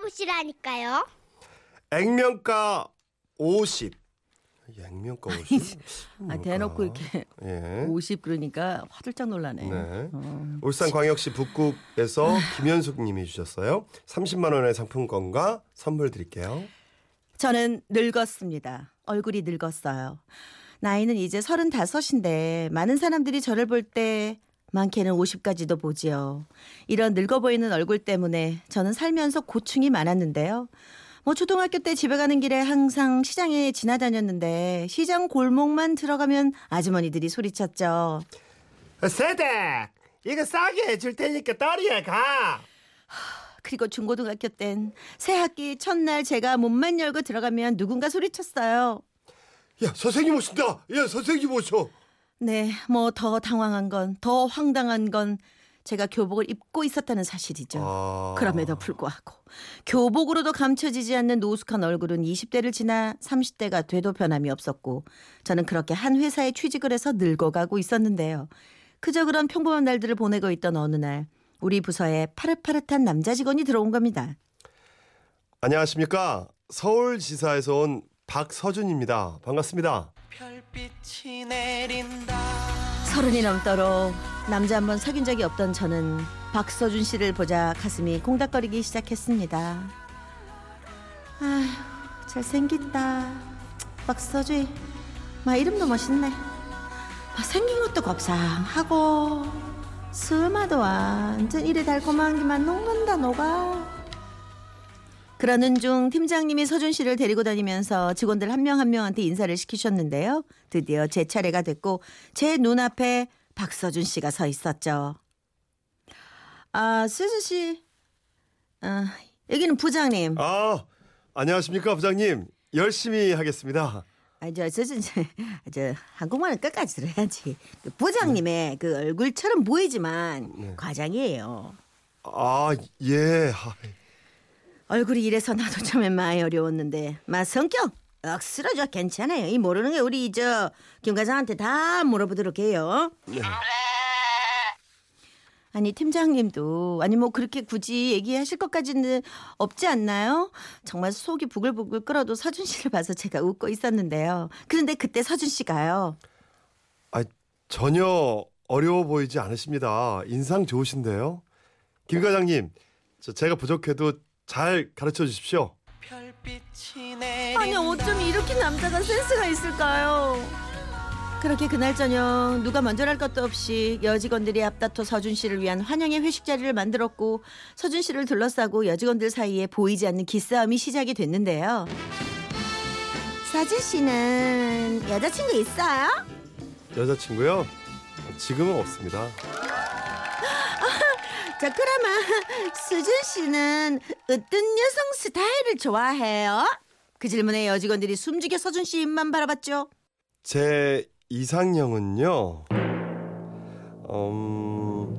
알아보시라니까요. 액면가 50. 액면가 50. 아, 대놓고 이렇게 예. 50 그러니까 화들짝 놀라네. 네. 어. 울산광역시 북구에서 김현숙 님이 주셨어요. 30만 원의 상품권과 선물 드릴게요. 저는 늙었습니다. 얼굴이 늙었어요. 나이는 이제 35인데 많은 사람들이 저를 볼 때 많게는 50까지도 보지요. 이런 늙어 보이는 얼굴 때문에 저는 살면서 고충이 많았는데요. 뭐 초등학교 때 집에 가는 길에 항상 시장에 지나다녔는데 시장 골목만 들어가면 아주머니들이 소리쳤죠. 세댁 이거 싸게 해줄 테니까 딸이야 가. 그리고 중고등학교 땐 새 학기 첫날 제가 문만 열고 들어가면 누군가 소리쳤어요. 야 선생님 오신다. 야 선생님 오셔. 네, 뭐 더 당황한 건, 더 황당한 건 제가 교복을 입고 있었다는 사실이죠. 아. 그럼에도 불구하고 교복으로도 감춰지지 않는 노숙한 얼굴은 20대를 지나 30대가 돼도 변함이 없었고 저는 그렇게 한 회사에 취직을 해서 늙어가고 있었는데요. 그저 그런 평범한 날들을 보내고 있던 어느 날 우리 부서에 파릇파릇한 남자 직원이 들어온 겁니다. 안녕하십니까 서울지사에서 온 박서준입니다. 반갑습니다. 서른이 넘도록 남자 한 번 사귄 적이 없던 저는 박서준 씨를 보자 가슴이 콩닥거리기 시작했습니다. 아휴, 잘생긴다. 박서준. 마 이름도 멋있네. 막 생긴 것도 곱상하고 스마도 완전 이래 달콤한 게만 녹는다 녹아. 그러는 중 팀장님이 서준 씨를 데리고 다니면서 직원들 한 명 한 명한테 인사를 시키셨는데요. 드디어 제 차례가 됐고 제 눈앞에 박서준 씨가 서 있었죠. 아, 서준 씨. 아, 여기는 부장님. 아 안녕하십니까 부장님 열심히 하겠습니다. 아, 저 서준 씨. 저 한국말은 끝까지 들어야지. 그 부장님의 그 얼굴처럼 보이지만 네. 과장이에요. 아 예. 아, 얼굴이 이래서 나도 처음엔 많이 어려웠는데 마 성격 억스러져 괜찮아요. 이 모르는 게 우리 저 김 과장한테 다 물어보도록 해요. 네. 아니 팀장님도 아니 뭐 그렇게 굳이 얘기하실 것까지는 없지 않나요? 정말 속이 부글부글 끓어도 서준 씨를 봐서 제가 웃고 있었는데요. 그런데 그때 서준 씨가요. 아 전혀 어려워 보이지 않으십니다. 인상 좋으신데요. 김 과장님 저 제가 부족해도 잘 가르쳐 주십시오. 아니 어쩜 이렇게 남자가 센스가 있을까요? 그렇게 그날 저녁 누가 먼저랄 것도 없이 여직원들이 앞다퉈 서준 씨를 위한 환영의 회식 자리를 만들었고 서준 씨를 둘러싸고 여직원들 사이에 보이지 않는 기싸움이 시작이 됐는데요. 서준 씨는 여자친구 있어요? 여자친구요? 지금은 없습니다. 자 그러면 수준 씨는 어떤 여성 스타일을 좋아해요? 그 질문에 여직원들이 숨죽여 서준 씨 입만 바라봤죠. 제 이상형은요. 음,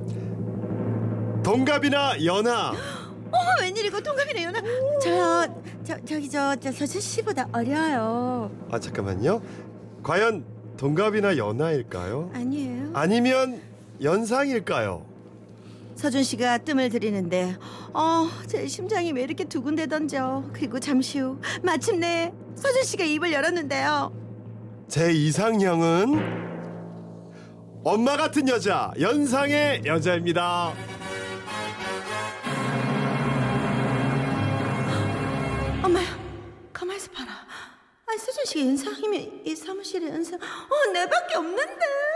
동갑이나 연하. 어, 웬일이고 동갑이네요. 나, 저, 저, 저기 저, 저 서준 씨보다 어려요. 아 잠깐만요. 과연 동갑이나 연하일까요? 아니에요. 아니면 연상일까요? 서준 씨가 뜸을 들이는데, 어, 제 심장이 왜 이렇게 두근대던져. 그리고 잠시 후 마침내 서준 씨가 입을 열었는데요. 제 이상형은 엄마 같은 여자, 연상의 여자입니다. 엄마야, 가만히 있어 봐라. 아니 서준 씨가 연상이면 이 사무실에 연상, 어, 내밖에 없는데.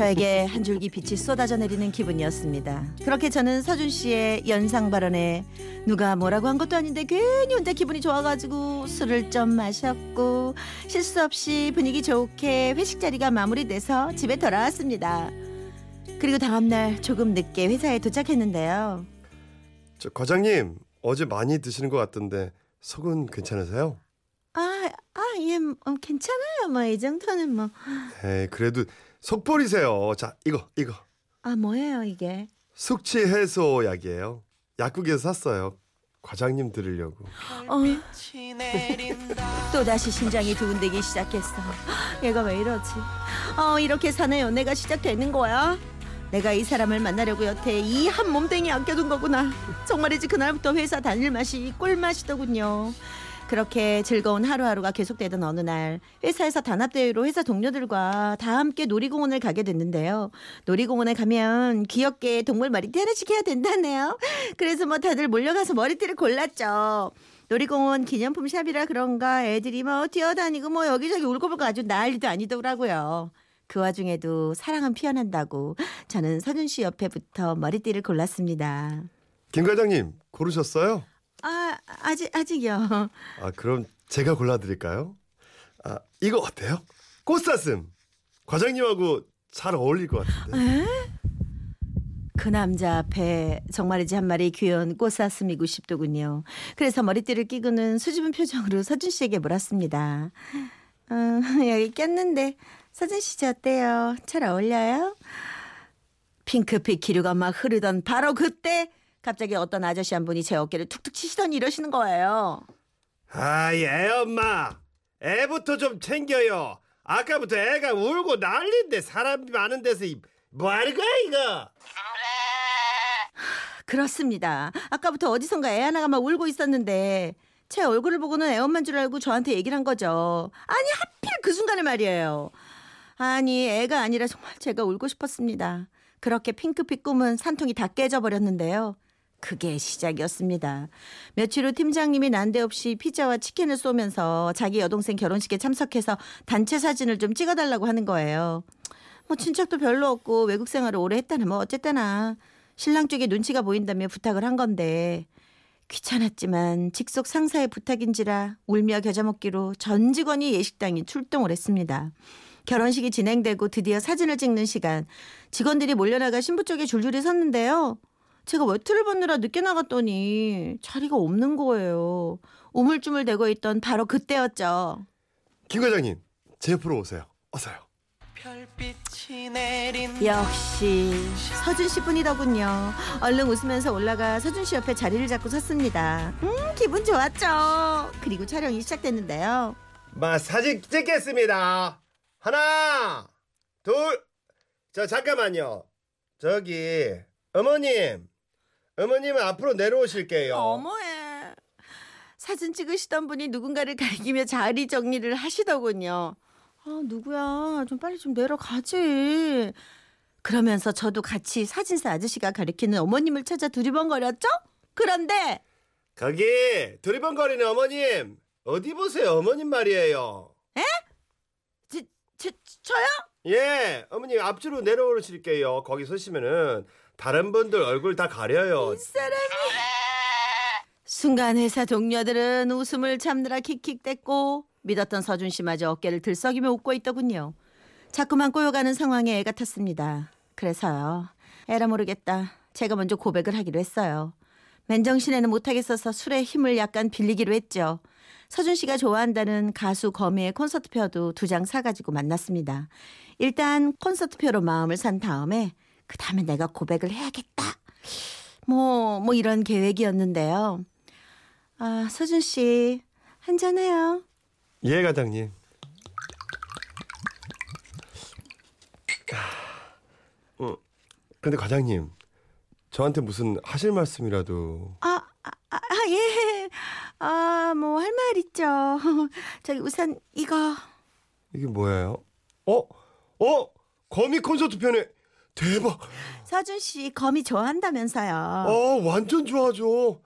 저에게 한 줄기 빛이 쏟아져 내리는 기분이었습니다. 그렇게 저는 서준 씨의 연상 발언에 누가 뭐라고 한 것도 아닌데 괜히 혼자 기분이 좋아가지고 술을 좀 마셨고 실수 없이 분위기 좋게 회식 자리가 마무리돼서 집에 돌아왔습니다. 그리고 다음날 조금 늦게 회사에 도착했는데요. 저 과장님 어제 많이 드시는 것 같던데 속은 괜찮으세요? 아, 아, 예, 뭐, 괜찮아요. 뭐 이 정도는 뭐. 에이 그래도 속 버리세요. 자 이거 이거 아, 뭐예요 이게? 숙취 해소 약이에요. 약국에서 샀어요. 과장님 들으려고. 어, 또 다시 심장이 두근대기 시작했어. 얘가 왜 이러지? 어, 이렇게 사내 연애가 시작되는 거야? 내가 이 사람을 만나려고 여태 이 한 몸뚱이 아껴둔 거구나. 정말이지 그날부터 회사 다닐 맛이 꿀맛이더군요. 그렇게 즐거운 하루하루가 계속되던 어느 날 회사에서 단합대회로 회사 동료들과 다 함께 놀이공원을 가게 됐는데요. 놀이공원에 가면 귀엽게 동물 머리띠 하나씩 해야 된다네요. 그래서 뭐 다들 몰려가서 머리띠를 골랐죠. 놀이공원 기념품 샵이라 그런가 애들이 뭐 뛰어다니고 뭐 여기저기 울고불고 아주 난리도 아니더라고요. 그 와중에도 사랑은 피어난다고 저는 서준 씨 옆에 부터 머리띠를 골랐습니다. 김 과장님 고르셨어요? 아 아직 아직요. 아 그럼 제가 골라드릴까요? 아 이거 어때요? 꽃사슴 과장님하고 잘 어울릴 것 같은데. 그 남자 앞에 정말이지 한 마리 귀여운 꽃사슴이고 싶더군요. 그래서 머리띠를 끼고는 수줍은 표정으로 서준 씨에게 물었습니다. 어, 여기 꼈는데 서준 씨 어때요? 잘 어울려요? 핑크빛 기류가 막 흐르던 바로 그때 갑자기 어떤 아저씨 한 분이 제 어깨를 툭툭 치시더니 이러시는 거예요. 아 예 엄마 애부터 좀 챙겨요. 아까부터 애가 울고 난리인데 사람이 많은 데서 이- 뭐 하는 거야 이거? 그렇습니다. 아까부터 어디선가 애 하나가 막 울고 있었는데 제 얼굴을 보고는 애 엄마인 줄 알고 저한테 얘기를 한 거죠. 아니 하필 그 순간에 말이에요. 아니 애가 아니라 정말 제가 울고 싶었습니다. 그렇게 핑크빛 꿈은 산통이 다 깨져 버렸는데요. 그게 시작이었습니다. 며칠 후 팀장님이 난데없이 피자와 치킨을 쏘면서 자기 여동생 결혼식에 참석해서 단체 사진을 좀 찍어달라고 하는 거예요. 뭐 친척도 별로 없고 외국 생활을 오래 했다나 뭐 어쨌거나 신랑 쪽에 눈치가 보인다며 부탁을 한 건데 귀찮았지만 직속 상사의 부탁인지라 울며 겨자 먹기로 전 직원이 예식당에 출동을 했습니다. 결혼식이 진행되고 드디어 사진을 찍는 시간 직원들이 몰려나가 신부 쪽에 줄줄이 섰는데요. 제가 외투를 벗느라 늦게 나갔더니 자리가 없는 거예요. 우물쭈물 대고 있던 바로 그때였죠. 김 과장님 제 옆으로 오세요. 어서요. 별빛이 내린다 역시 서준 씨뿐이더군요. 얼른 웃으면서 올라가 서준 씨 옆에 자리를 잡고 섰습니다. 음 기분 좋았죠. 그리고 촬영이 시작됐는데요. 마 사진 찍겠습니다. 하나, 둘. 저 잠깐만요. 저기 어머님, 어머님은 앞으로 내려오실게요. 어머에 사진 찍으시던 분이 누군가를 가리키며 자리 정리를 하시더군요. 아 누구야 좀 빨리 좀 내려가지. 그러면서 저도 같이 사진사 아저씨가 가리키는 어머님을 찾아 두리번거렸죠. 그런데 거기 두리번거리는 어머님 어디 보세요 어머님 말이에요. 저, 저, 저요? 예, 어머님 앞으로 내려오실게요. 거기 서시면은 다른 분들 얼굴 다 가려요. 순간 회사 동료들은 웃음을 참느라 킥킥댔고 믿었던 서준 씨마저 어깨를 들썩이며 웃고 있더군요. 자꾸만 꼬여가는 상황에 애가 탔습니다. 그래서요. 에라 모르겠다. 제가 먼저 고백을 하기로 했어요. 맨정신에는 못하겠어서 술의 힘을 약간 빌리기로 했죠. 서준 씨가 좋아한다는 가수 거미의 콘서트표도 두 장 사가지고 만났습니다. 일단 콘서트표로 마음을 산 다음에 그 다음에 내가 고백을 해야겠다. 뭐, 뭐 이런 계획이었는데요. 아, 서준 씨, 한잔해요. 예, 과장님. 어, 근데 과장님, 저한테 무슨 하실 말씀이라도. 아, 아, 아, 예. 아, 뭐, 할 말 있죠. 저기, 우선, 이거. 이게 뭐예요? 어? 어? 거미 콘서트 편에 대박. 서준 씨, 거미 좋아한다면서요. 어, 완전 좋아져.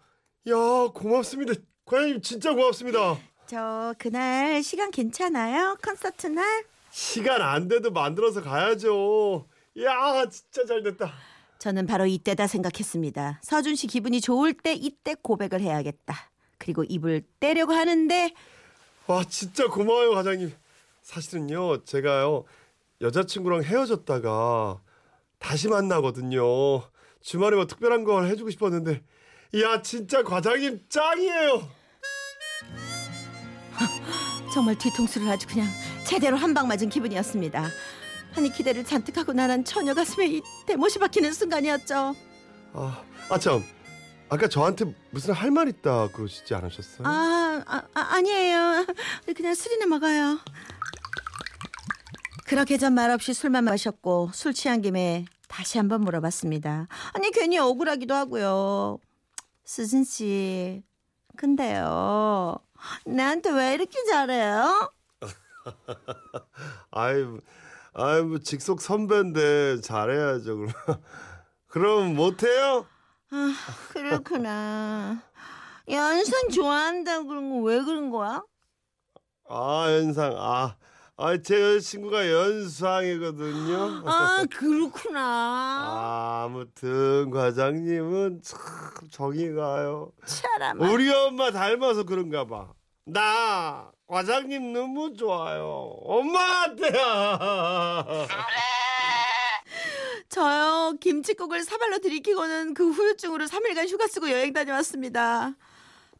야, 고맙습니다. 과장님 진짜 고맙습니다. 저, 그날 시간 괜찮아요? 콘서트 날? 시간 안 돼도 만들어서 가야죠. 야, 진짜 잘 됐다. 저는 바로 이때다 생각했습니다. 서준 씨 기분이 좋을 때 이때 고백을 해야겠다. 그리고 입을 떼려고 하는데 와, 진짜 고마워요, 과장님. 사실은요, 제가요, 여자친구랑 헤어졌다가 다시 만나거든요. 주말에 뭐 특별한 걸 해주고 싶었는데, 야, 진짜 과장님 짱이에요. 정말 뒤통수를 아주 그냥 제대로 한 방 맞은 기분이었습니다. 아니 기대를 잔뜩 하고 나란 처녀 가슴에 이 대못이 박히는 순간이었죠. 아, 아, 참. 아까 저한테 무슨 할 말 있다 그러시지 않으셨어요? 아, 아, 아 아니에요. 그냥 술이나 먹어요. 그렇게 전 말없이 술만 마셨고 술 취한 김에 다시 한번 물어봤습니다. 아니 괜히 억울하기도 하고요. 수진 씨, 근데요. 나한테 왜 이렇게 잘해요? 아이, 아이 뭐 직속 선배인데 잘해야죠. 그럼 그럼 못해요? 아, 그렇구나. 연상 좋아한다고 그런 거 왜 그런 거야? 아 연상 아. 아, 제 여자친구가 연상이거든요. 아, 그렇구나. 아, 아무튼 과장님은 참 정이 가요. 차라마. 우리 엄마 닮아서 그런가 봐. 나 과장님 너무 좋아요. 엄마한테야. 저요 김치국을 사발로 들이키고는 그 후유증으로 3일간 휴가 쓰고 여행 다녀왔습니다.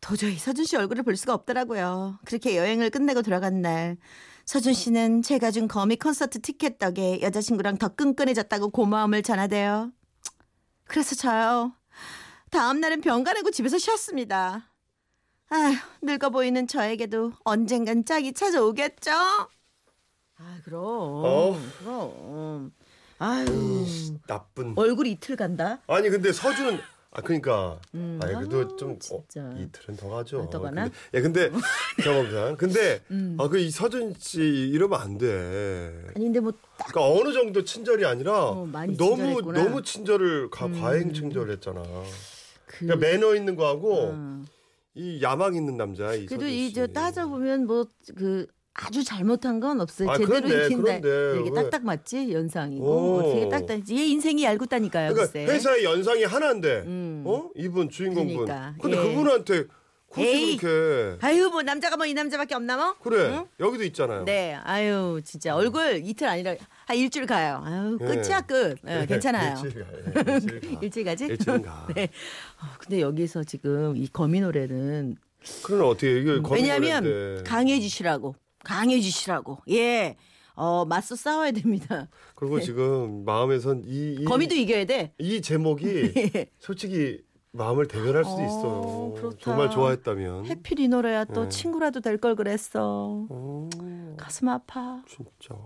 도저히 서준 씨 얼굴을 볼 수가 없더라고요. 그렇게 여행을 끝내고 돌아간 날 서준 씨는 제가 준 거미 콘서트 티켓 덕에 여자친구랑 더 끈끈해졌다고 고마움을 전하대요. 그래서 저요 다음 날은 병 가 내고 집에서 쉬었습니다. 아휴 늙어 보이는 저에게도 언젠간 짝이 찾아오겠죠? 아 그럼 어. 그럼 아유 나쁜. 얼굴 이틀 간다. 아니 근데 서준은 아 그러니까 음, 아니 그래도 아, 좀 어. 이틀은 더 가죠. 아, 더 가나? 근데, 야 근데 경험상 근데 음. 아그 이 서준 씨 이러면 안 돼. 아니 근데 뭐 딱 그러니까 어느 정도 친절이 아니라 어, 너무 친절했구나. 너무 친절을 가, 음. 과잉 친절했잖아. 그, 그러니까 매너 있는 거하고 어. 이 야망 있는 남자 이 그래도 서준 이 씨. 저 따져 보면 뭐 그 아주 잘못한 건 없어요. 아, 제대로 그런데, 익힌다. 그런데 이렇게 왜- 딱딱 맞지 연상이고 오. 어떻게 딱딱 얘 인생이 얇고다니까요. 그러니까 글쎄. 회사의 연상이 하나인데 음. 어 이분 주인공분 그러니까, 근데 예. 그분한테 굳이. 그렇게 아유 뭐 남자가 뭐 이 남자밖에 없나 뭐? 그래 응? 여기도 있잖아요. 네, 아유 진짜 얼굴 이틀 아니라 한 일주일 가요. 아유 예. 끝이야 끝. 예, 괜찮아요. 일주일 가. 예, 일주일 가. 일주일 가지? 일주일은 가. 네. 어, 근데 여기서 지금 이 거미 노래는 그럼 어떻게 이게 거미 왜냐하면 노래인데. 강해지시라고 강해지시라고 예. 어 맞서 싸워야 됩니다. 그리고 지금 마음에선 이, 이, 거미도 이겨야 돼. 이 제목이 솔직히 마음을 대변할 수도 어, 있어요. 그렇다. 정말 좋아했다면. 해필 이 노래야 또 네. 친구라도 될 걸 그랬어. 오, 가슴 아파. 진짜.